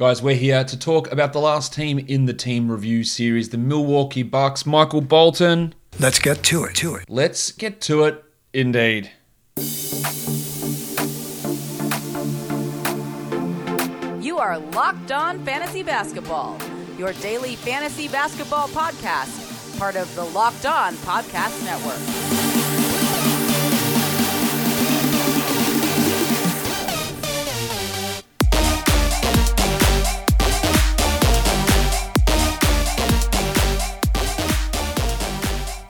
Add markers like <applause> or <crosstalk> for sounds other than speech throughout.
Guys, we're here to talk about the last team in the team review series, the Milwaukee Bucks. Michael Bolton. Let's get to it, to it. Let's get to it, indeed. You are Locked On Fantasy Basketball, your daily fantasy basketball podcast, part of the Locked On Podcast Network.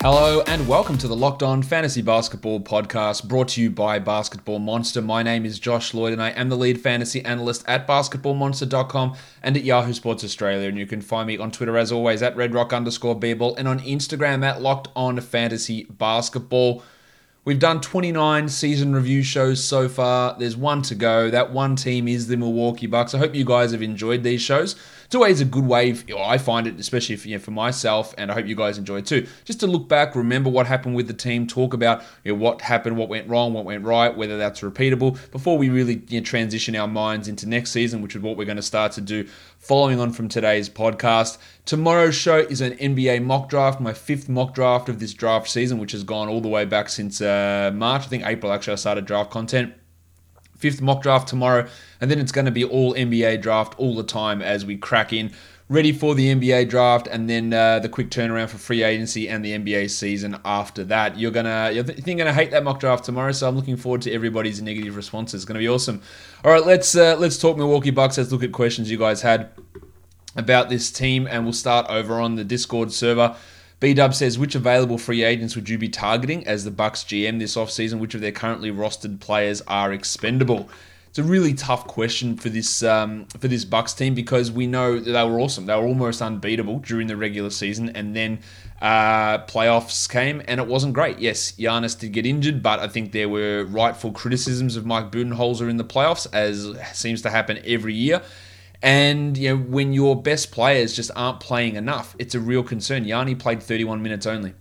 Hello and welcome to the Locked On Fantasy Basketball podcast brought to you by Basketball Monster. My name is Josh Lloyd and I am the lead fantasy analyst at basketballmonster.com and at Yahoo Sports Australia. And you can find me on Twitter as always at redrock underscore bball and on Instagram at Locked On Fantasy Basketball. We've done 29 season review shows so far. There's one to go. That one team is the Milwaukee Bucks. I hope you guys have enjoyed these shows it's always a good way. I find it, especially for, you know, for myself, and I hope you guys enjoy it too. Just to look back, remember what happened with the team, talk about you know, what happened, what went wrong, what went right, whether that's repeatable. Before we really you know, transition our minds into next season, which is what we're going to start to do. Following on from today's podcast, tomorrow's show is an NBA mock draft, my fifth mock draft of this draft season, which has gone all the way back since uh, March. I think April actually I started draft content fifth mock draft tomorrow, and then it's going to be all NBA draft all the time as we crack in. Ready for the NBA draft, and then uh, the quick turnaround for free agency and the NBA season after that. You're gonna, you're th- gonna hate that mock draft tomorrow, so I'm looking forward to everybody's negative responses. It's gonna be awesome. All right, let's uh, let's talk Milwaukee Bucks. Let's look at questions you guys had about this team, and we'll start over on the Discord server. B Dub says, which available free agents would you be targeting as the Bucks GM this offseason? Which of their currently rostered players are expendable? It's a really tough question for this um, for this Bucks team because we know they were awesome. They were almost unbeatable during the regular season, and then uh, playoffs came and it wasn't great. Yes, Giannis did get injured, but I think there were rightful criticisms of Mike Budenholzer in the playoffs, as seems to happen every year. And you know, when your best players just aren't playing enough, it's a real concern. Yanni played 31 minutes only.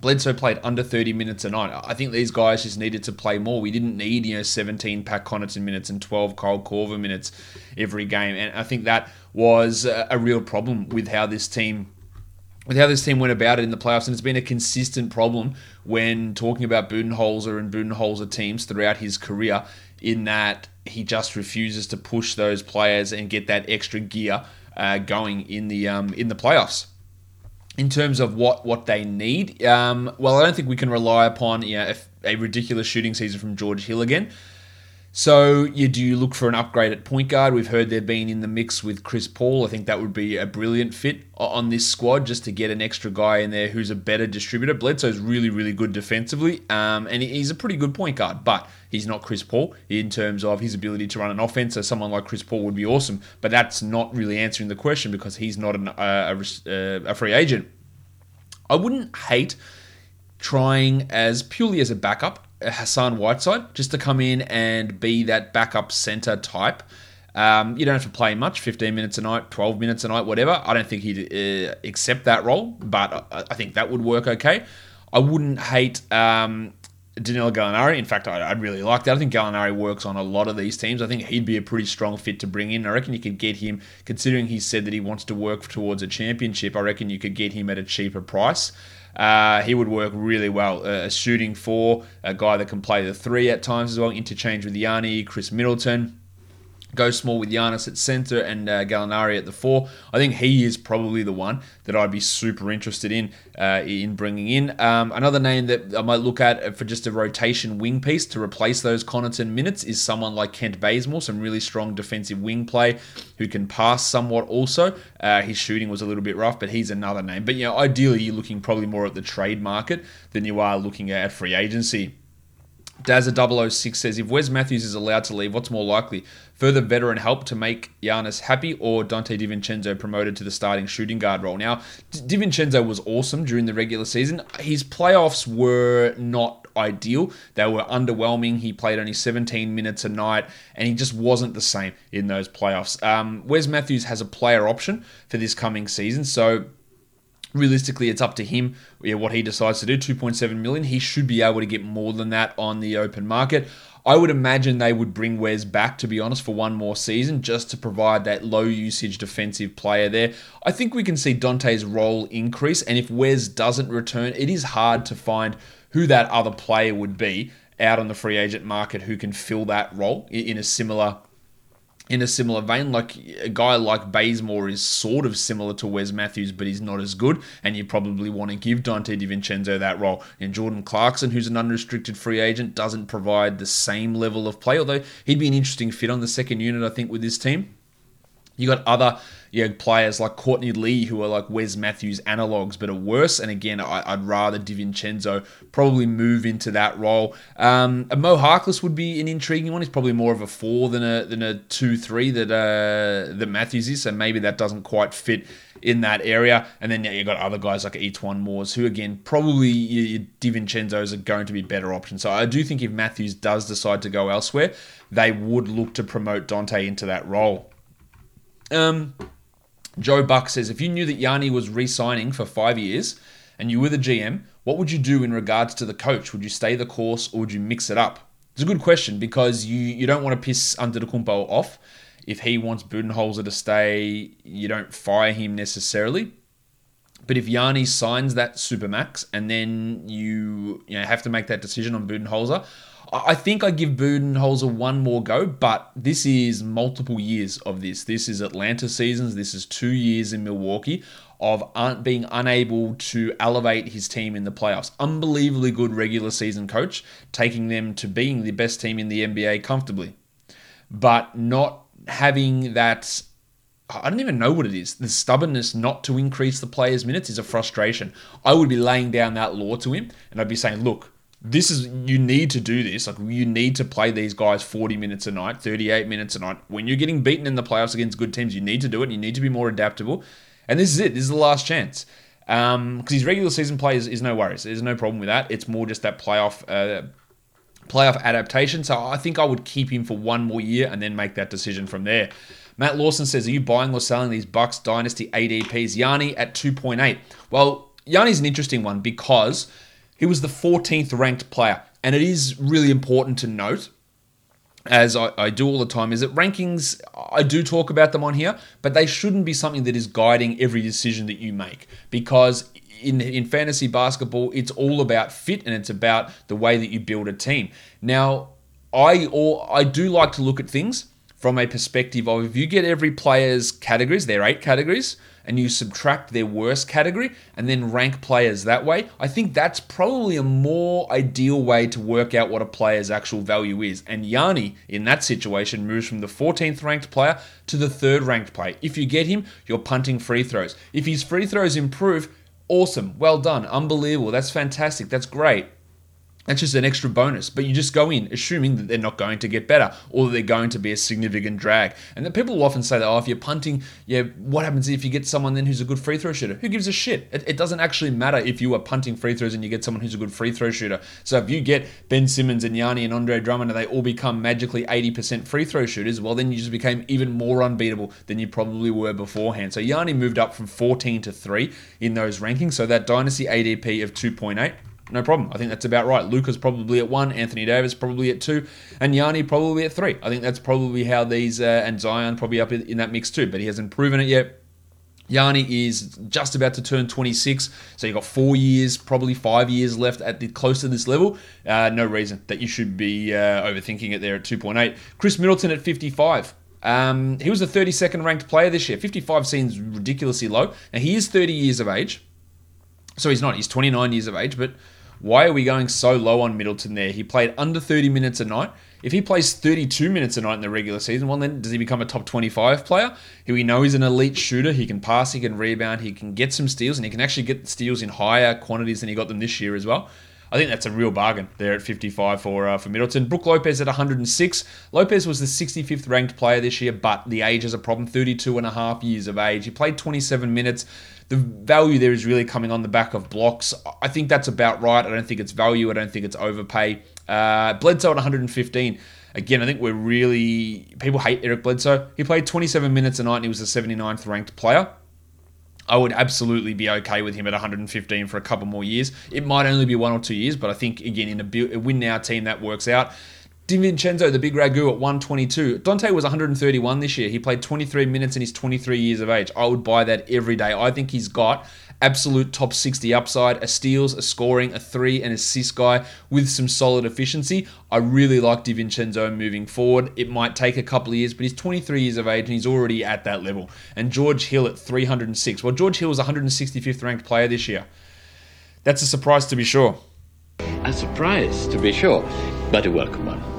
Bledsoe played under 30 minutes a night. I think these guys just needed to play more. We didn't need, you know, 17 Pat Connaughton minutes and 12 Kyle Korver minutes every game. And I think that was a real problem with how this team with how this team went about it in the playoffs, and it's been a consistent problem when talking about Budenholzer and Budenholzer teams throughout his career, in that he just refuses to push those players and get that extra gear uh, going in the um, in the playoffs. In terms of what, what they need, um, well, I don't think we can rely upon you know, a, a ridiculous shooting season from George Hill again. So, you do you look for an upgrade at point guard? We've heard they've been in the mix with Chris Paul. I think that would be a brilliant fit on this squad just to get an extra guy in there who's a better distributor. Bledsoe's really, really good defensively, um, and he's a pretty good point guard, but he's not Chris Paul in terms of his ability to run an offense. So, someone like Chris Paul would be awesome, but that's not really answering the question because he's not an, uh, a, a free agent. I wouldn't hate trying as purely as a backup Hassan Whiteside just to come in and be that backup center type. Um, you don't have to play much, 15 minutes a night, 12 minutes a night, whatever. I don't think he'd uh, accept that role, but I, I, think that would work okay. I wouldn't hate um, Danilo Gallinari. In fact, I, would really like that. I think Gallinari works on a lot of these teams. I think he'd be a pretty strong fit to bring in. I reckon you could get him, considering he said that he wants to work towards a championship, I reckon you could get him at a cheaper price. Uh, he would work really well. Uh, a shooting four, a guy that can play the three at times as well, interchange with Yanni, Khris Middleton go small with Giannis at center and uh, Gallinari at the four. I think he is probably the one that I'd be super interested in uh, in bringing in. Um, another name that I might look at for just a rotation wing piece to replace those Connaughton minutes is someone like Kent Bazemore, some really strong defensive wing play who can pass somewhat also. Uh, his shooting was a little bit rough, but he's another name. But you know, ideally you're looking probably more at the trade market than you are looking at free agency. Dazza006 says, if Wes Matthews is allowed to leave, what's more likely? Further veteran help to make Giannis happy or Donte DiVincenzo promoted to the starting shooting guard role? Now, DiVincenzo was awesome during the regular season. His playoffs were not ideal. They were underwhelming. He played only 17 minutes a night, and he just wasn't the same in those playoffs. Um, Wes Matthews has a player option for this coming season, so realistically, it's up to him yeah, what he decides to do. 2.7 million. He should be able to get more than that on the open market. I would imagine they would bring Wes back, to be honest, for one more season, just to provide that low usage defensive player there. I think we can see Donte's role increase, and if Wes doesn't return, it is hard to find who that other player would be out on the free agent market who can fill that role in a similar in a similar vein. Like a guy like Bazemore is sort of similar to Wes Matthews, but he's not as good. And you probably want to give Donte DiVincenzo that role. And Jordan Clarkson, who's an unrestricted free agent, doesn't provide the same level of play, although he'd be an interesting fit on the second unit, I think, with this team. You got other you know, players like Courtney Lee who are like Wes Matthews analogs, but are worse. And again, I, would rather DiVincenzo probably move into that role. Um, Mo Harkless would be an intriguing one. He's probably more of a four than a than a two three that uh, that Matthews is. So maybe that doesn't quite fit in that area. And then yeah, you've got other guys like E'Twaun Moores, who again probably your DiVincenzo's are going to be better options. So I do think if Matthews does decide to go elsewhere, they would look to promote Donte into that role. Um, Joe Buck says, if you knew that Yanni was re-signing for five years and you were the GM, what would you do in regards to the coach? Would you stay the course or would you mix it up? It's a good question because you, you don't want to piss under the Antetokounmpo off. If he wants Budenholzer to stay, you don't fire him necessarily. But if Yanni signs that supermax and then you, you know, have to make that decision on Budenholzer, I think I give Budenholzer one more go, but this is multiple years of this. This is Atlanta seasons. This is two years in Milwaukee of un- being unable to elevate his team in the playoffs. Unbelievably good regular season coach, taking them to being the best team in the NBA comfortably, but not having that. I don't even know what it is. The stubbornness not to increase the players' minutes is a frustration. I would be laying down that law to him, and I'd be saying, look, this is you need to do this. Like you need to play these guys 40 minutes a night, 38 minutes a night. When you're getting beaten in the playoffs against good teams, you need to do it. You need to be more adaptable. And this is it. This is the last chance. Because um, his regular season play is, is, no worries. There's no problem with that. It's more just that playoff uh, playoff adaptation. So I think I would keep him for one more year and then make that decision from there. Matt Lawson says, "Are you buying or selling these Bucks Dynasty ADPs?" Yanni at 2.8. Well, Yanni's an interesting one because he was the 14th ranked player. And it is really important to note, as I, I, do all the time, is that rankings, I do talk about them on here, but they shouldn't be something that is guiding every decision that you make. Because in, in fantasy basketball, it's all about fit and it's about the way that you build a team. Now, I or I do like to look at things from a perspective of if you get every player's categories, there are eight categories, and you subtract their worst category and then rank players that way, I think that's probably a more ideal way to work out what a player's actual value is. And Yanni, in that situation, moves from the 14th ranked player to the third ranked player. If you get him, you're punting free throws. If his free throws improve, awesome, well done, unbelievable, that's fantastic, that's great. That's just an extra bonus. But you just go in assuming that they're not going to get better or that they're going to be a significant drag. And then people will often say that, oh, if you're punting, yeah, what happens if you get someone then who's a good free throw shooter? Who gives a shit? It, it doesn't actually matter if you are punting free throws and you get someone who's a good free throw shooter. So if you get Ben Simmons and Yanni and Andre Drummond and they all become magically 80% free throw shooters, well, then you just became even more unbeatable than you probably were beforehand. So Yanni moved up from 14 to 3 in those rankings. So that dynasty ADP of 2.8 no problem. I think that's about right. Luka's probably at one, Anthony Davis probably at two, and Yanni probably at three. I think that's probably how these, uh, and Zion probably up in that mix too, but he hasn't proven it yet. Yanni is just about to turn 26, so you've got four years, probably five years left at the close to this level. Uh, no reason that you should be uh, overthinking it there at 2.8. Khris Middleton at 55. Um, he was the 32nd ranked player this year. 55 seems ridiculously low. Now he is 30 years of age, so he's not. He's 29 years of age, but why are we going so low on Middleton there? He played under 30 minutes a night. If he plays 32 minutes a night in the regular season, well, then does he become a top 25 player? Who we know he's an elite shooter. He can pass, he can rebound, he can get some steals, and he can actually get steals in higher quantities than he got them this year as well. I think that's a real bargain there at 55 for uh, for Middleton. Brook Lopez at 106. Lopez was the 65th ranked player this year, but the age is a problem. 32 and a half years of age. He played 27 minutes the value there is really coming on the back of blocks. I think that's about right. I don't think it's value. I don't think it's overpay. Uh, Bledsoe at 115. Again, I think we're really people hate Eric Bledsoe. He played 27 minutes a night and he was the 79th ranked player. I would absolutely be okay with him at 115 for a couple more years. It might only be one or two years, but I think again in a win now team that works out. DiVincenzo, the big ragu at 122. Donte was 131 this year. He played 23 minutes and he's 23 years of age. I would buy that every day. I think he's got absolute top 60 upside, a steals, a scoring, a three, and assist guy with some solid efficiency. I really like DiVincenzo moving forward. It might take a couple of years, but he's 23 years of age and he's already at that level. And George Hill at 306. Well, George Hill was 165th ranked player this year. That's a surprise to be sure. A surprise to be sure, but a welcome one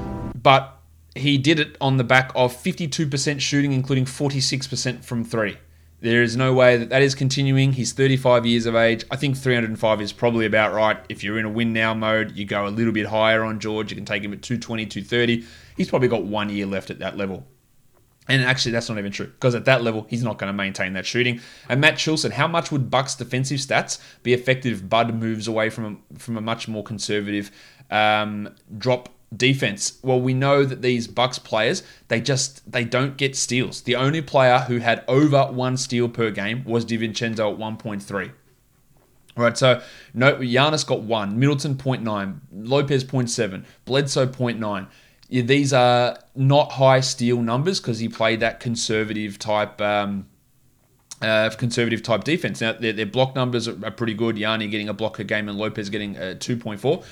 but he did it on the back of 52% shooting, including 46% from three. There is no way that that is continuing. He's 35 years of age. I think 305 is probably about right. If you're in a win now mode, you go a little bit higher on George. You can take him at 220, 230. He's probably got one year left at that level. And actually, that's not even true because at that level, he's not going to maintain that shooting. And Matt Chilson, how much would Bucks' defensive stats be affected if Bud moves away from a, from a much more conservative um, drop defense. Well, we know that these Bucks players, they just they don't get steals. The only player who had over one steal per game was DiVincenzo at 1.3. All right, so no, Giannis got one, Middleton 0.9, Lopez 0.7, Bledsoe 0.9. Yeah, these are not high steal numbers because he played that conservative type um, uh, conservative type defense. Now, their, their block numbers are, are, pretty good. Yanni getting a block a game and Lopez getting uh, 2.4.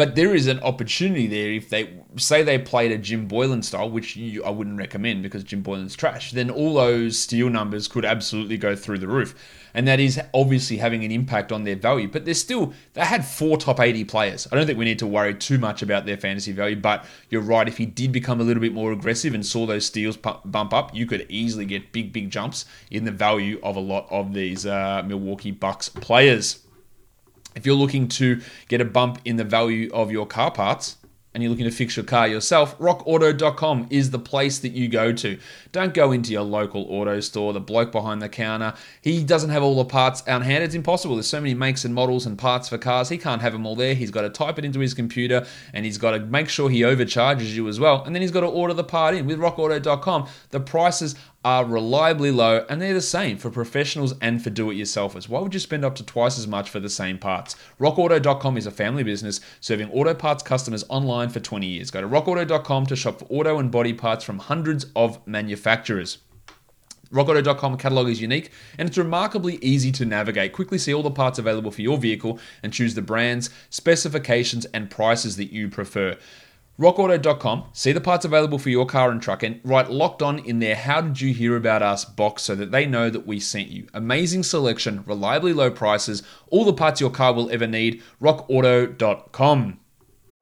But there is an opportunity there if they say they played a Jim Boylan style, which you, I wouldn't recommend because Jim Boylan's trash. Then all those steal numbers could absolutely go through the roof, and that is obviously having an impact on their value. But they're still they had four top 80 players. I don't think we need to worry too much about their fantasy value. But you're right. If he did become a little bit more aggressive and saw those steals bump up, you could easily get big big jumps in the value of a lot of these uh, Milwaukee Bucks players. If you're looking to get a bump in the value of your car parts, and you're looking to fix your car yourself, rockauto.com is the place that you go to. Don't go into your local auto store, the bloke behind the counter. He doesn't have all the parts on hand. It's impossible. There's so many makes and models and parts for cars. He can't have them all there. He's got to type it into his computer and he's got to make sure he overcharges you as well. And then he's got to order the part in. With rockauto.com, the prices are reliably low and they're the same for professionals and for do-it-yourselfers. Why would you spend up to twice as much for the same parts? RockAuto.com is a family business serving auto parts customers online for 20 years. Go to RockAuto.com to shop for auto and body parts from hundreds of manufacturers. RockAuto.com catalog is unique and it's remarkably easy to navigate. Quickly see all the parts available for your vehicle and choose the brands, specifications, and prices that you prefer rockauto.com, see the parts available for your car and truck, and write locked on in their How Did You Hear About Us box so that they know that we sent you. Amazing selection, reliably low prices, all the parts your car will ever need. rockauto.com.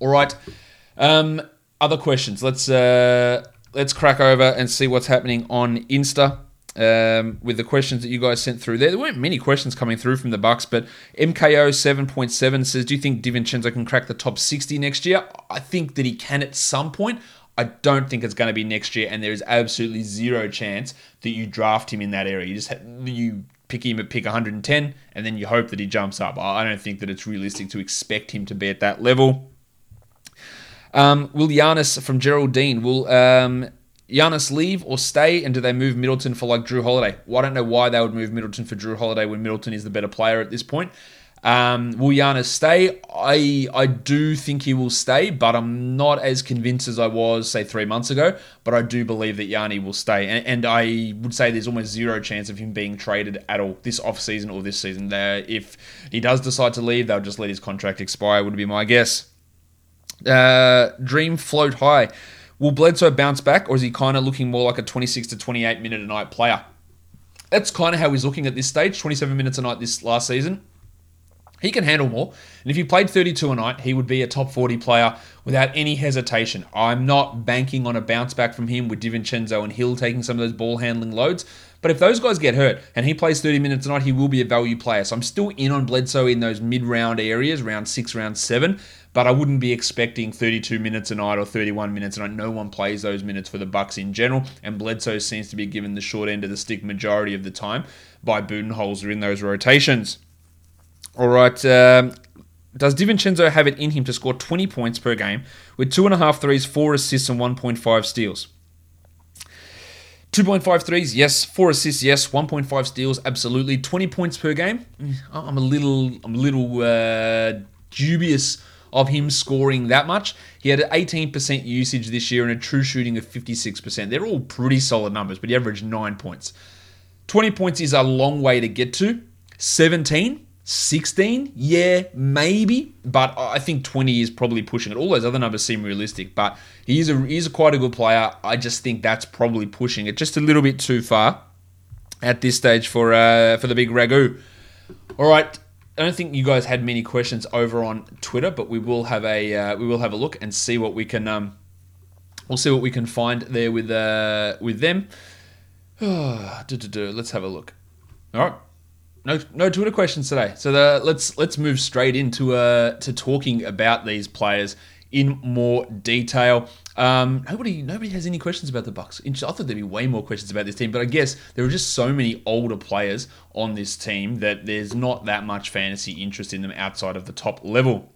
All right. Um, other questions. Let's uh, let's crack over and see what's happening on Insta. Um, with the questions that you guys sent through there. There weren't many questions coming through from the Bucks, but MKO 7.7 says, "Do you think DiVincenzo can crack the top 60 next year?" I think that he can at some point. I don't think it's going to be next year, and there is absolutely zero chance that you draft him in that area. You just you pick him at pick 110, and then you hope that he jumps up. I don't think that it's realistic to expect him to be at that level. Um, will Giannis from Geraldine will um, Giannis leave or stay, and do they move Middleton for like Jrue Holiday? Well, I don't know why they would move Middleton for Jrue Holiday when Middleton is the better player at this point. Um, will Giannis stay? I I do think he will stay, but I'm not as convinced as I was, say, three months ago. But I do believe that Yanni will stay. And, and I would say there's almost zero chance of him being traded at all this off season or this season. There, if he does decide to leave, they'll just let his contract expire, would be my guess. Uh, Dream float high. Will Bledsoe bounce back, or is he kind of looking more like a 26 to 28 minute a night player? That's kind of how he's looking at this stage 27 minutes a night this last season. He can handle more. And if he played 32 a night, he would be a top 40 player without any hesitation. I'm not banking on a bounce back from him with DiVincenzo and Hill taking some of those ball handling loads. But if those guys get hurt and he plays 30 minutes a night, he will be a value player. So I'm still in on Bledsoe in those mid round areas, round six, round seven. But I wouldn't be expecting 32 minutes a night or 31 minutes a night. No one plays those minutes for the Bucks in general, and Bledsoe seems to be given the short end of the stick majority of the time by Budenholzer in those rotations. All right, um, does DiVincenzo have it in him to score 20 points per game with two and a half threes, four assists, and 1.5 steals? 2.5 threes, yes. Four assists, yes. 1.5 steals, absolutely. 20 points per game. Mm, I'm a little, I'm a little uh, dubious of him scoring that much. He had an 18% usage this year and a true shooting of 56%. They're all pretty solid numbers, but he averaged nine points. 20 points is a long way to get to. 17, 16, yeah, maybe, but I think 20 is probably pushing it. All those other numbers seem realistic, but he is a he's a quite a good player. I just think that's probably pushing it just a little bit too far at this stage for uh, for the big ragu. All right, I don't think you guys had many questions over on Twitter, but we will have a uh, we will have a look and see what we can um we'll see what we can find there with uh with them. <sighs> Let's have a look. All right no no Twitter questions today. So the, let's let's move straight into uh to talking about these players in more detail. Um, nobody nobody has any questions about the Bucks. I thought there'd be way more questions about this team, but I guess there are just so many older players on this team that there's not that much fantasy interest in them outside of the top level.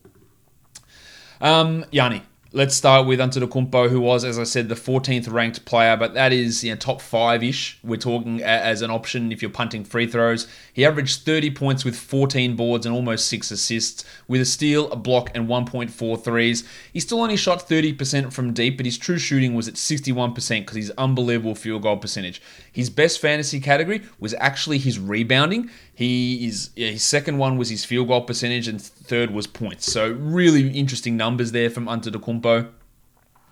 Um, Yanni, Let's start with Antetokounmpo, who was, as I said, the 14th ranked player, but that is you know, top five-ish. We're talking as an option if you're punting free throws. He averaged 30 points with 14 boards and almost six assists, with a steal, a block, and 1.4 threes. He still only shot 30% from deep, but his true shooting was at 61% because he's unbelievable field goal percentage. His best fantasy category was actually his rebounding. He is yeah, his second one was his field goal percentage, and third was points. So really interesting numbers there from Antetokounmpo.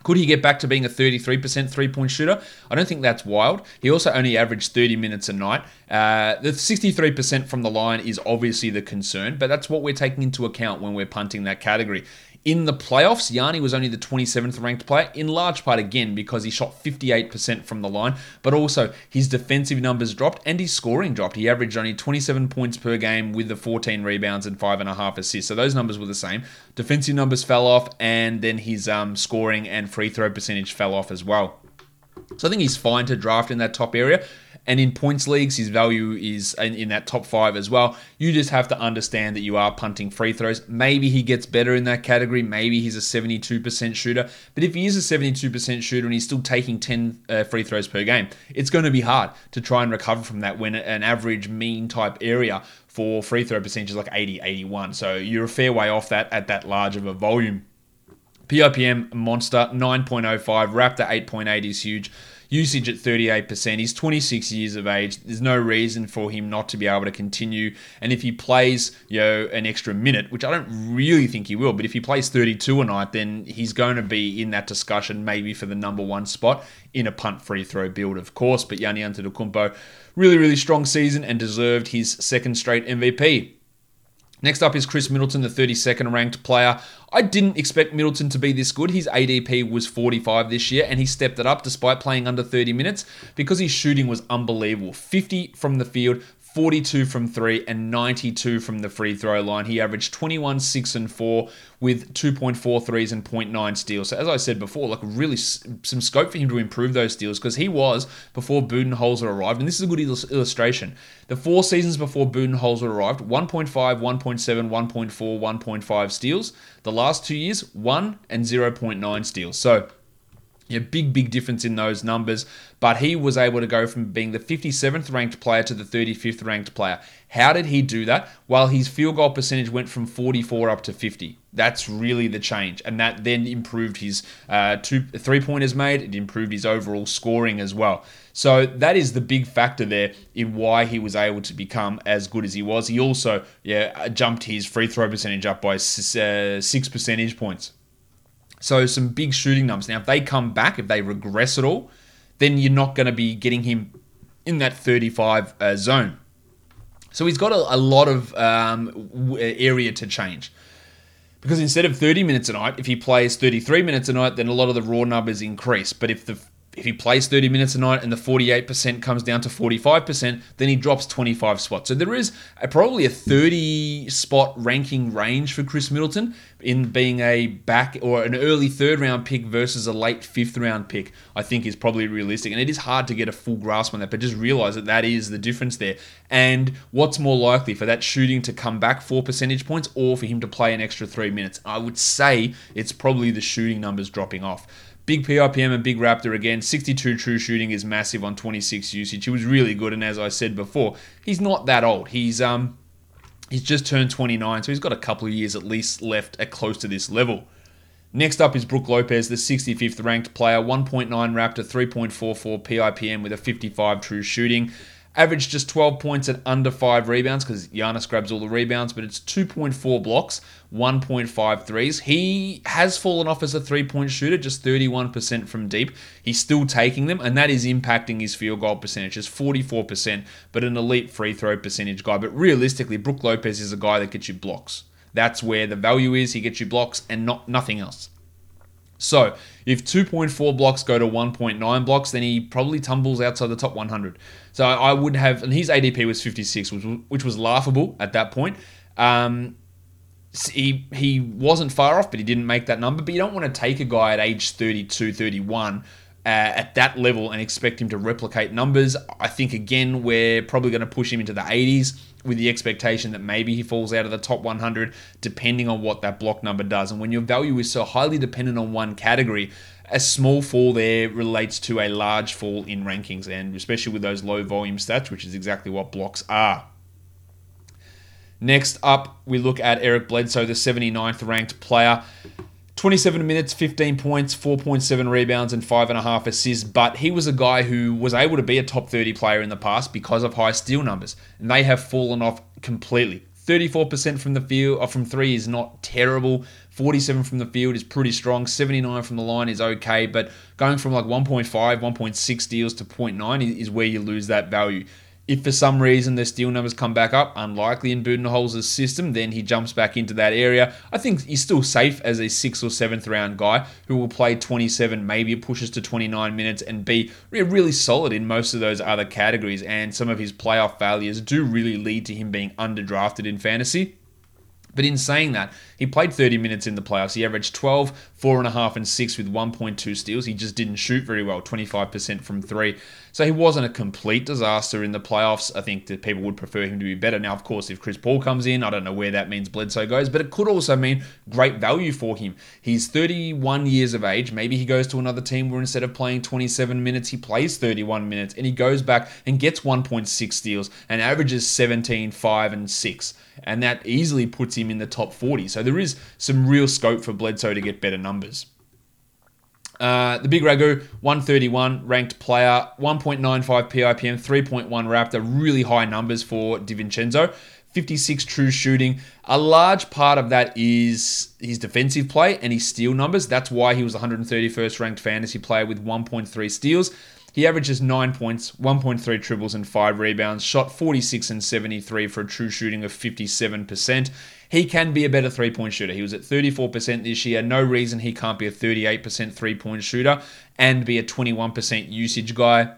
Could he get back to being a 33% three point shooter? I don't think that's wild. He also only averaged 30 minutes a night. Uh, the 63% from the line is obviously the concern, but that's what we're taking into account when we're punting that category. In the playoffs, Yanni was only the 27th ranked player, in large part again because he shot 58% from the line, but also his defensive numbers dropped and his scoring dropped. He averaged only 27 points per game with the 14 rebounds and 5.5 assists. So those numbers were the same. Defensive numbers fell off, and then his um, scoring and free throw percentage fell off as well. So I think he's fine to draft in that top area. And in points leagues, his value is in, in, that top five as well. You just have to understand that you are punting free throws. Maybe he gets better in that category. Maybe he's a 72% shooter. But if he is a 72% shooter and he's still taking 10 uh, free throws per game, it's going to be hard to try and recover from that when an average mean type area for free throw percentage is like 80, 81. So you're a fair way off that at that large of a volume. PIPM monster 9.05, Raptor 8.8 is huge usage at 38%. He's 26 years of age. There's no reason for him not to be able to continue. And if he plays, you know, an extra minute, which I don't really think he will, but if he plays 32 a night, then he's going to be in that discussion maybe for the number one spot in a punt free throw build, of course. But Yanni Antetokounmpo, really, really strong season and deserved his second straight MVP. Next up is Khris Middleton, the 32nd ranked player. I didn't expect Middleton to be this good. His ADP was 45 this year, and he stepped it up despite playing under 30 minutes because his shooting was unbelievable. 50 from the field, 42 from three, and 92 from the free throw line. He averaged 21, 6, and 4 with 2.4 threes and 0.9 steals. So, as I said before, like really some scope for him to improve those steals because he was, before Budenholzer arrived, and this is a good illustration. The four seasons before Budenholzer arrived 1.5, 1.7, 1.4, 1.5 steals. The last two years, 1 and 0.9 steals. So, a big, big difference in those numbers, but he was able to go from being the 57th ranked player to the 35th ranked player. How did he do that? Well, his field goal percentage went from 44 up to 50. That's really the change, and that then improved his uh, two three pointers made. It improved his overall scoring as well. So that is the big factor there in why he was able to become as good as he was. He also yeah jumped his free throw percentage up by uh, six percentage points. So some big shooting numbers. Now, if they come back, if they regress at all, then you're not going to be getting him in that 35 uh, zone. So he's got a, a lot of um, area to change. Because instead of 30 minutes a night, if he plays 33 minutes a night, then a lot of the raw numbers increase. But if the if he plays 30 minutes a night and the 48% comes down to 45%, then he drops 25 spots. So there is a, probably a 30 spot ranking range for Khris Middleton in being a back or an early third round pick versus a late fifth round pick, I think is probably realistic. And it is hard to get a full grasp on that, but just realize that that is the difference there. And what's more likely for that shooting to come back four percentage points or for him to play an extra three minutes? I would say it's probably the shooting numbers dropping off. Big PIPM and Big Raptor again. 62 true shooting is massive on 26 usage. He was really good, and as I said before, he's not that old. He's um he's just turned 29, so he's got a couple of years at least left at close to this level. Next up is Brook Lopez, the 65th ranked player, 1.9 Raptor, 3.44 PIPM with a 55 true shooting. Averaged just 12 points at under 5 rebounds because Giannis grabs all the rebounds, but it's 2.4 blocks, 1.5 threes. He has fallen off as a three point shooter, just 31% from deep. He's still taking them, and that is impacting his field goal percentage. It's 44%, but an elite free throw percentage guy. But realistically, Brook Lopez is a guy that gets you blocks. That's where the value is. He gets you blocks and not nothing else. So, if 2.4 blocks go to 1.9 blocks, then he probably tumbles outside the top 100. So I would have, and his ADP was 56, which, which was laughable at that point. Um, he he wasn't far off, but he didn't make that number. But you don't want to take a guy at age 32, 31 uh, at that level and expect him to replicate numbers. I think again we're probably going to push him into the 80s with the expectation that maybe he falls out of the top 100 depending on what that block number does. And when your value is so highly dependent on one category, a small fall there relates to a large fall in rankings, and especially with those low volume stats, which is exactly what blocks are. Next up, we look at Eric Bledsoe, the 79th ranked player. 27 minutes, 15 points, 4.7 rebounds, and 5.5 assists. But he was a guy who was able to be a top 30 player in the past because of high steal numbers. And they have fallen off completely. 34% from the field, or from three, is not terrible. 47 from the field is pretty strong. 79 from the line is okay. But going from like 1.5, 1.6 steals to 0.9 is where you lose that value. If for some reason the steal numbers come back up, unlikely in Budenholzer's system, then he jumps back into that area. I think he's still safe as a sixth or seventh round guy who will play 27, maybe pushes to 29 minutes and be really solid in most of those other categories. And some of his playoff failures do really lead to him being underdrafted in fantasy. But in saying that, he played 30 minutes in the playoffs. He averaged 12, 4.5, and 6 with 1.2 steals. He just didn't shoot very well, 25% from three. So he wasn't a complete disaster in the playoffs. I think that people would prefer him to be better. Now, of course, if Chris Paul comes in, I don't know where that means Bledsoe goes, but it could also mean great value for him. He's 31 years of age. Maybe he goes to another team where instead of playing 27 minutes, he plays 31 minutes and he goes back and gets 1.6 steals and averages 17, 5, and 6 and that easily puts him in the top 40. So there is some real scope for Bledsoe to get better numbers. Uh, the Big Ragu, 131 ranked player, 1.95 PIPM, 3.1 Raptor, really high numbers for DiVincenzo. 56 true shooting. A large part of that is his defensive play and his steal numbers. That's why he was 131st ranked fantasy player with 1.3 steals. He averages 9 points, 1.3 triples, and 5 rebounds, shot 46 and 73 for a true shooting of 57%. He can be a better three point shooter. He was at 34% this year. No reason he can't be a 38% three point shooter and be a 21% usage guy.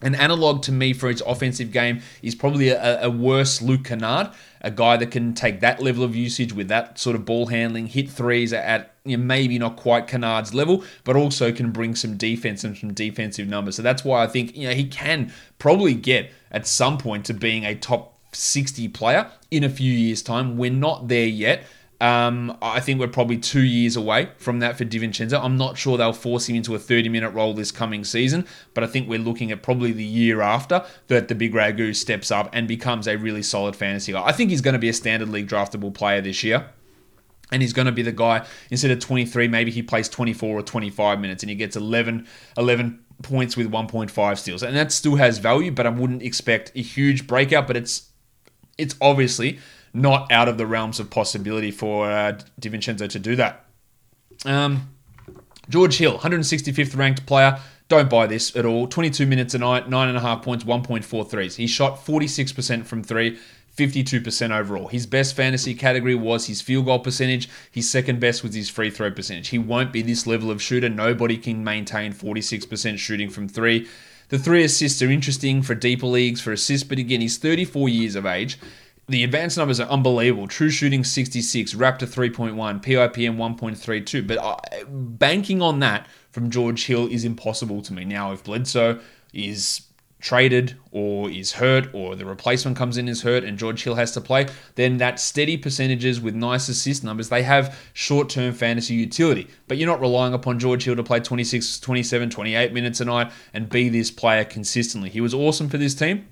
An analog to me for his offensive game is probably a, a, worse Luke Kennard, a guy that can take that level of usage with that sort of ball handling, hit threes at you know, maybe not quite Kennard's level, but also can bring some defense and some defensive numbers. So that's why I think you know he can probably get at some point to being a top 60 player in a few years' time. We're not there yet. Um, I think we're probably two years away from that for DiVincenzo. I'm not sure they'll force him into a 30 minute role this coming season, but I think we're looking at probably the year after that the big Ragu steps up and becomes a really solid fantasy guy. I think he's going to be a standard league draftable player this year. And he's going to be the guy, instead of 23, maybe he plays 24 or 25 minutes and he gets 11, 11 points with 1.5 steals. And that still has value, but I wouldn't expect a huge breakout, but it's it's obviously not out of the realms of possibility for uh, DiVincenzo to do that. Um, George Hill, 165th ranked player, Don't buy this at all. 22 minutes a night, 9.5 points, 1.4 threes. He shot 46% from three, 52% overall. His best fantasy category was his field goal percentage. His second best was his free throw percentage. He won't be this level of shooter. Nobody can maintain 46% shooting from three. The three assists are interesting for deeper leagues for assists, but again, he's 34 years of age. The advanced numbers are unbelievable. True shooting 66, Raptor 3.1, PIPM 1.32. But uh, banking on that from George Hill is impossible to me. Now, if Bledsoe is traded or is hurt or the replacement comes in is hurt and George Hill has to play, then that steady percentages with nice assist numbers, they have short-term fantasy utility. But you're not relying upon George Hill to play 26, 27, 28 minutes a night and be this player consistently. He was awesome for this team.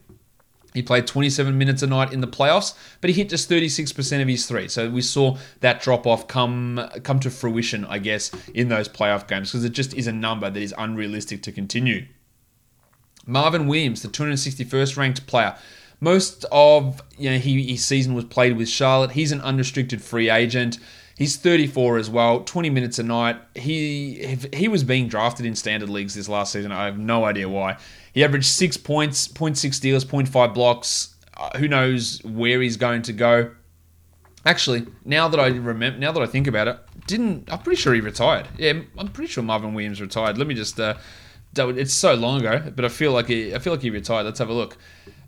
He played 27 minutes a night in the playoffs, but he hit just 36% of his three. So we saw that drop off come come to fruition, I guess, in those playoff games because it just is a number that is unrealistic to continue. Marvin Williams, the 261st ranked player. Most of you know he, his season was played with Charlotte. He's an unrestricted free agent. He's 34 as well, 20 minutes a night. He he was being drafted in standard leagues this last season. I have no idea why. He averaged six points, 0.6 steals, 0.5 blocks. Uh, who knows where he's going to go? Actually, now that I remember, now that I think about it, didn't I'm pretty sure he retired. Yeah, I'm pretty sure Marvin Williams retired. Let me just. Uh, it's so long ago, but I feel like he, I feel like he retired. Let's have a look.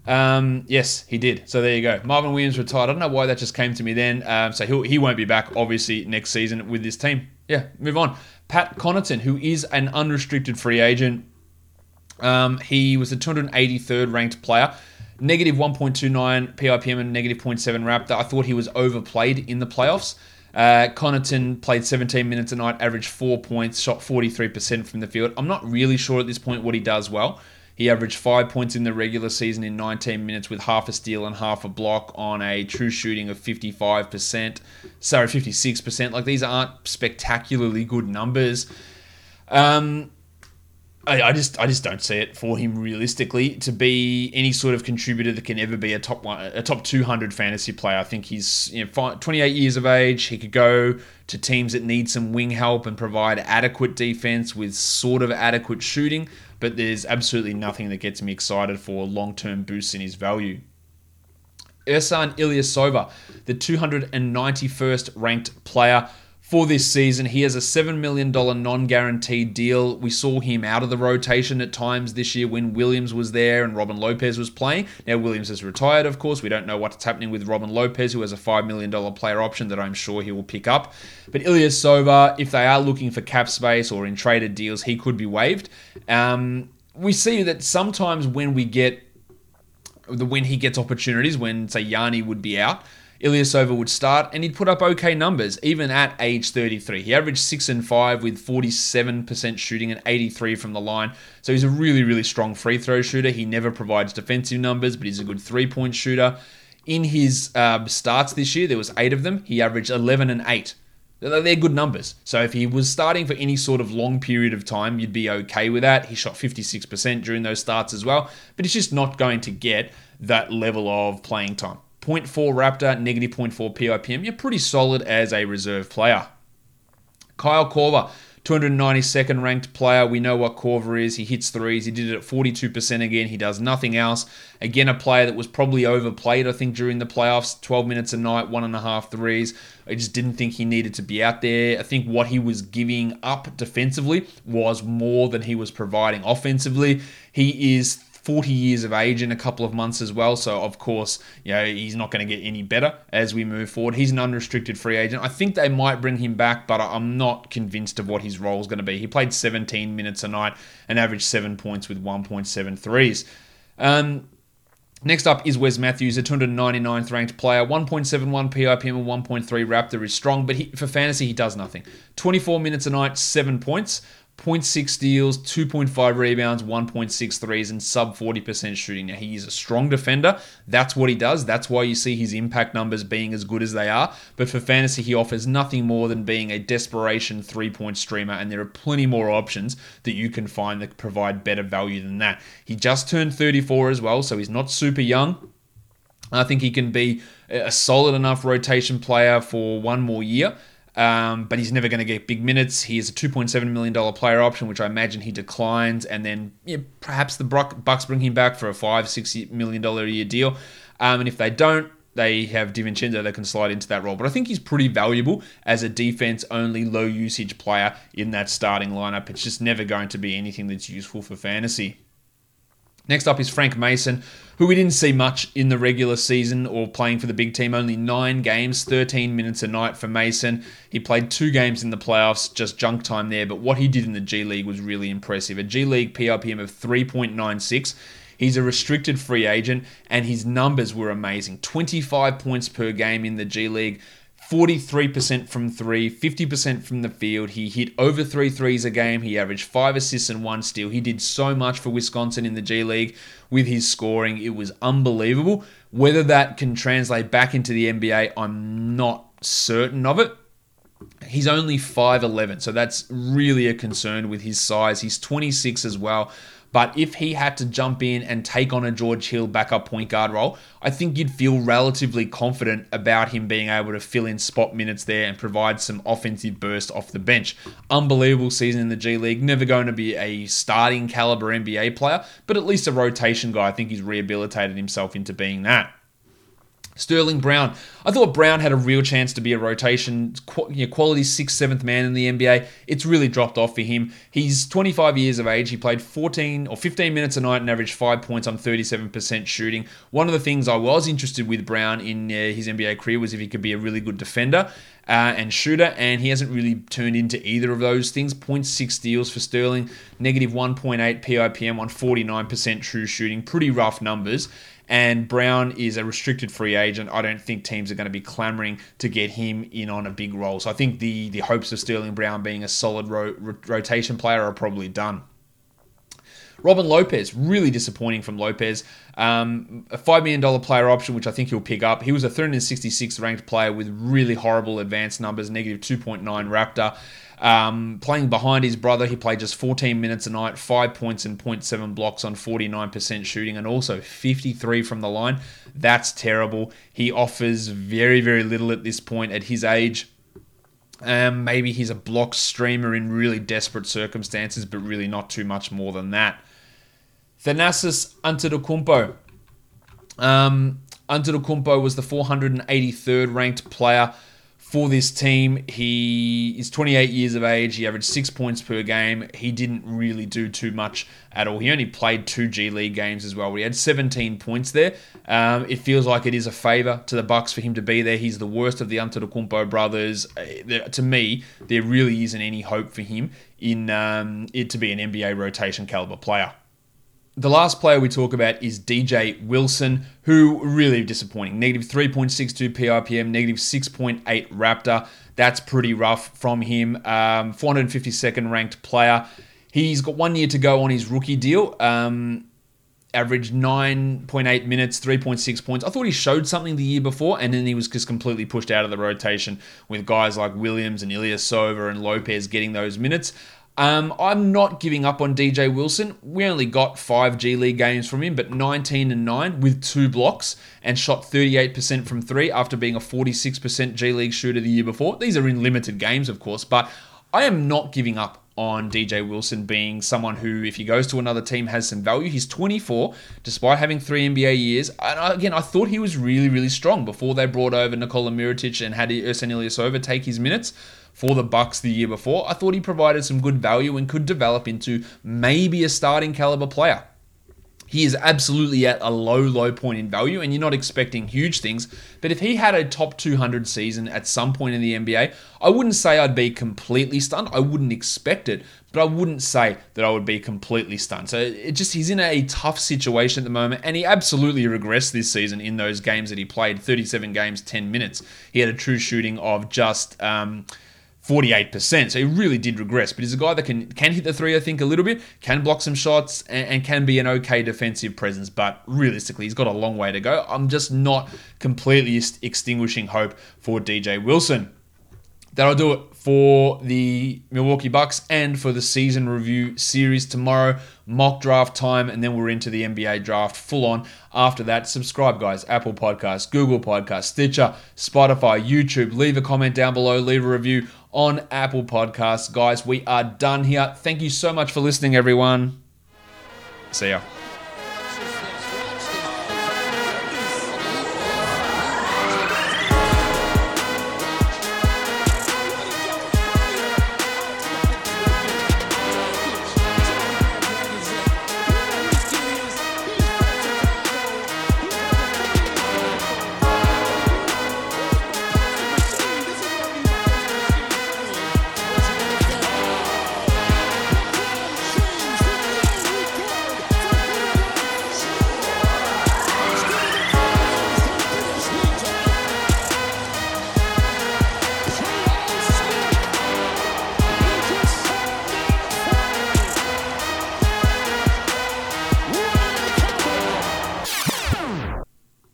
Um, yes, he did. So there you go. Marvin Williams retired. I don't know why that just came to me then. Um, so he he won't be back obviously next season with this team. Yeah, move on. Pat Connaughton, who is an unrestricted free agent. Um, he was the 283rd ranked player. Negative 1.29 PIPM and negative 0.7 Raptor. I thought he was overplayed in the playoffs. Uh, Connaughton played 17 minutes a night, averaged four points, shot 43% from the field. I'm not really sure at this point what he does well. He averaged five points in the regular season in 19 minutes with half a steal and half a block on a true shooting of 55%. Sorry, 56%. Like these aren't spectacularly good numbers. Um, I, I, just I just don't see it for him realistically to be any sort of contributor that can ever be a top one, a top 200 fantasy player. I think he's you know 28 years of age. He could go to teams that need some wing help and provide adequate defense with sort of adequate shooting. But there's absolutely nothing that gets me excited for long-term boosts in his value. Ersan Ilyasova, the 291st ranked player for this season. He has a $7 million non guaranteed deal. We saw him out of the rotation at times this year when Williams was there and Robin Lopez was playing. Now, Williams has retired, of course. We don't know what's happening with Robin Lopez, who has a $5 million player option that I'm sure he will pick up. But Ilyasova, if they are looking for cap space or in traded deals, he could be waived. Um, we see that sometimes when we get the when he gets opportunities, when say Yanni would be out, Ilyasova would start and he'd put up okay numbers even at age 33. He averaged 6 and 5 with 47% shooting and 83 from the line. So he's a really really strong free throw shooter. He never provides defensive numbers, but he's a good three-point shooter. In his uh, starts this year, there was 8 of them. He averaged 11 and 8. They're good numbers. So if he was starting for any sort of long period of time, you'd be okay with that. He shot 56% during those starts as well, but he's just not going to get that level of playing time. 0.4 Raptor, negative 0.4 PIPM. You're pretty solid as a reserve player. Kyle Korver, 292nd ranked player. We know what Korver is. He hits threes. He did it at 42% again. He does nothing else. Again, a player that was probably overplayed, I think, during the playoffs. 12 minutes a night, one and a half threes. I just didn't think he needed to be out there. I think what he was giving up defensively was more than he was providing offensively. He is 40 years of age in a couple of months as well. So, of course, you know, he's not going to get any better as we move forward. He's an unrestricted free agent. I think they might bring him back, but I'm not convinced of what his role is going to be. He played 17 minutes a night and averaged seven points with 1.7 threes. Um, Next up is Wes Matthews, a 299th ranked player. 1.71 PIPM and 1.3 Raptor is strong, but he, for fantasy, he does nothing. 24 minutes a night, 7 points. 0.6 steals, 2.5 rebounds, 1.6 threes, and sub 40% shooting. Now, he is a strong defender. That's what he does. That's why you see his impact numbers being as good as they are. But for fantasy, he offers nothing more than being a desperation three point streamer, and there are plenty more options that you can find that provide better value than that. He just turned 34 as well, so he's not super young. I think he can be a solid enough rotation player for one more year. Um, but he's never going to get big minutes. He is a $2.7 million player option, which I imagine he declines, and then perhaps the Bucks bring him back for a five, six million dollar a year deal. Um, and if they don't, they have DiVincenzo that can slide into that role. But I think he's pretty valuable as a defense only low usage player in that starting lineup. It's just never going to be anything that's useful for fantasy. Next up is Frank Mason, who we didn't see much in the regular season or playing for the big team. Only nine games, 13 minutes a night for Mason. He played two games in the playoffs, just junk time there, but what he did in the G League was really impressive. A G League PRPM of 3.96. He's a restricted free agent, and his numbers were amazing 25 points per game in the G League. 43% from three, 50% from the field. He hit over three threes a game. He averaged five assists and one steal. He did so much for Wisconsin in the G League with his scoring. It was unbelievable. Whether that can translate back into the NBA, I'm not certain of it. He's only 5'11, so that's really a concern with his size. He's 26 as well. But if he had to jump in and take on a George Hill backup point guard role, I think you'd feel relatively confident about him being able to fill in spot minutes there and provide some offensive burst off the bench. Unbelievable season in the G League. Never going to be a starting caliber NBA player, but at least a rotation guy. I think he's rehabilitated himself into being that. Sterling Brown. I thought Brown had a real chance to be a rotation quality sixth, seventh man in the NBA. It's really dropped off for him. He's 25 years of age. He played 14 or 15 minutes a night and averaged five points on 37% shooting. One of the things I was interested with Brown in uh, his NBA career was if he could be a really good defender. Uh, and shooter, and he hasn't really turned into either of those things. 0.6 steals for Sterling, negative 1.8 PIPM on 49% true shooting. Pretty rough numbers and Brown is a restricted free agent. I don't think teams are going to be clamoring to get him in on a big role. So I think the the hopes of Sterling Brown being a solid ro- rotation player are probably done. Robin Lopez, really disappointing from Lopez. Um, a $5 million player option, which I think he'll pick up. He was a 366th ranked player with really horrible advanced numbers, negative 2.9 Raptor. Um, playing behind his brother, he played just 14 minutes a night, 5 points and 0.7 blocks on 49% shooting, and also 53 from the line. That's terrible. He offers very, very little at this point at his age. Um, maybe he's a block streamer in really desperate circumstances, but really not too much more than that. Thanasis Antetokounmpo. Um, Antetokounmpo was the 483rd ranked player for this team. He is 28 years of age. He averaged six points per game. He didn't really do too much at all. He only played two G League games as well. he had 17 points there. Um, it feels like it is a favor to the Bucks for him to be there. He's the worst of the Antetokounmpo brothers. Uh, to me, there really isn't any hope for him in um, it to be an NBA rotation caliber player. The last player we talk about is DJ Wilson, who really disappointing. Negative 3.62 PIPM, negative 6.8 Raptor. That's pretty rough from him. Um, 452nd ranked player. He's got one year to go on his rookie deal. Um, averaged 9.8 minutes, 3.6 points. I thought he showed something the year before, and then he was just completely pushed out of the rotation with guys like Williams and Ilyasova and Lopez getting those minutes. Um, I'm not giving up on DJ Wilson. We only got five G League games from him, but 19 and 9 with two blocks and shot 38% from three after being a 46% G League shooter the year before. These are in limited games, of course, but I am not giving up on DJ Wilson being someone who, if he goes to another team, has some value. He's 24, despite having three NBA years. And again, I thought he was really, really strong before they brought over Nikola Mirotic and had Ersan Ilyasova take his minutes for the Bucks the year before. I thought he provided some good value and could develop into maybe a starting caliber player. He is absolutely at a low, low point in value, and you're not expecting huge things. But if he had a top 200 season at some point in the NBA, I wouldn't say I'd be completely stunned. I wouldn't expect it, but I wouldn't say that I would be completely stunned. So it just he's in a tough situation at the moment, and he absolutely regressed this season in those games that he played 37 games, 10 minutes. He had a true shooting of just. Um, 48%. So he really did regress, but he's a guy that can can hit the three, I think, a little bit, can block some shots, and, and, can be an okay defensive presence. But realistically, he's got a long way to go. I'm just not completely extinguishing hope for DJ Wilson. That'll do it for the Milwaukee Bucks and for the season review series tomorrow. Mock draft time, and then we're into the NBA draft full on. After that, subscribe, guys. Apple Podcasts, Google Podcasts, Stitcher, Spotify, YouTube. Leave a comment down below, leave a review on Apple Podcasts. Guys, we are done here. Thank you so much for listening, everyone. See ya.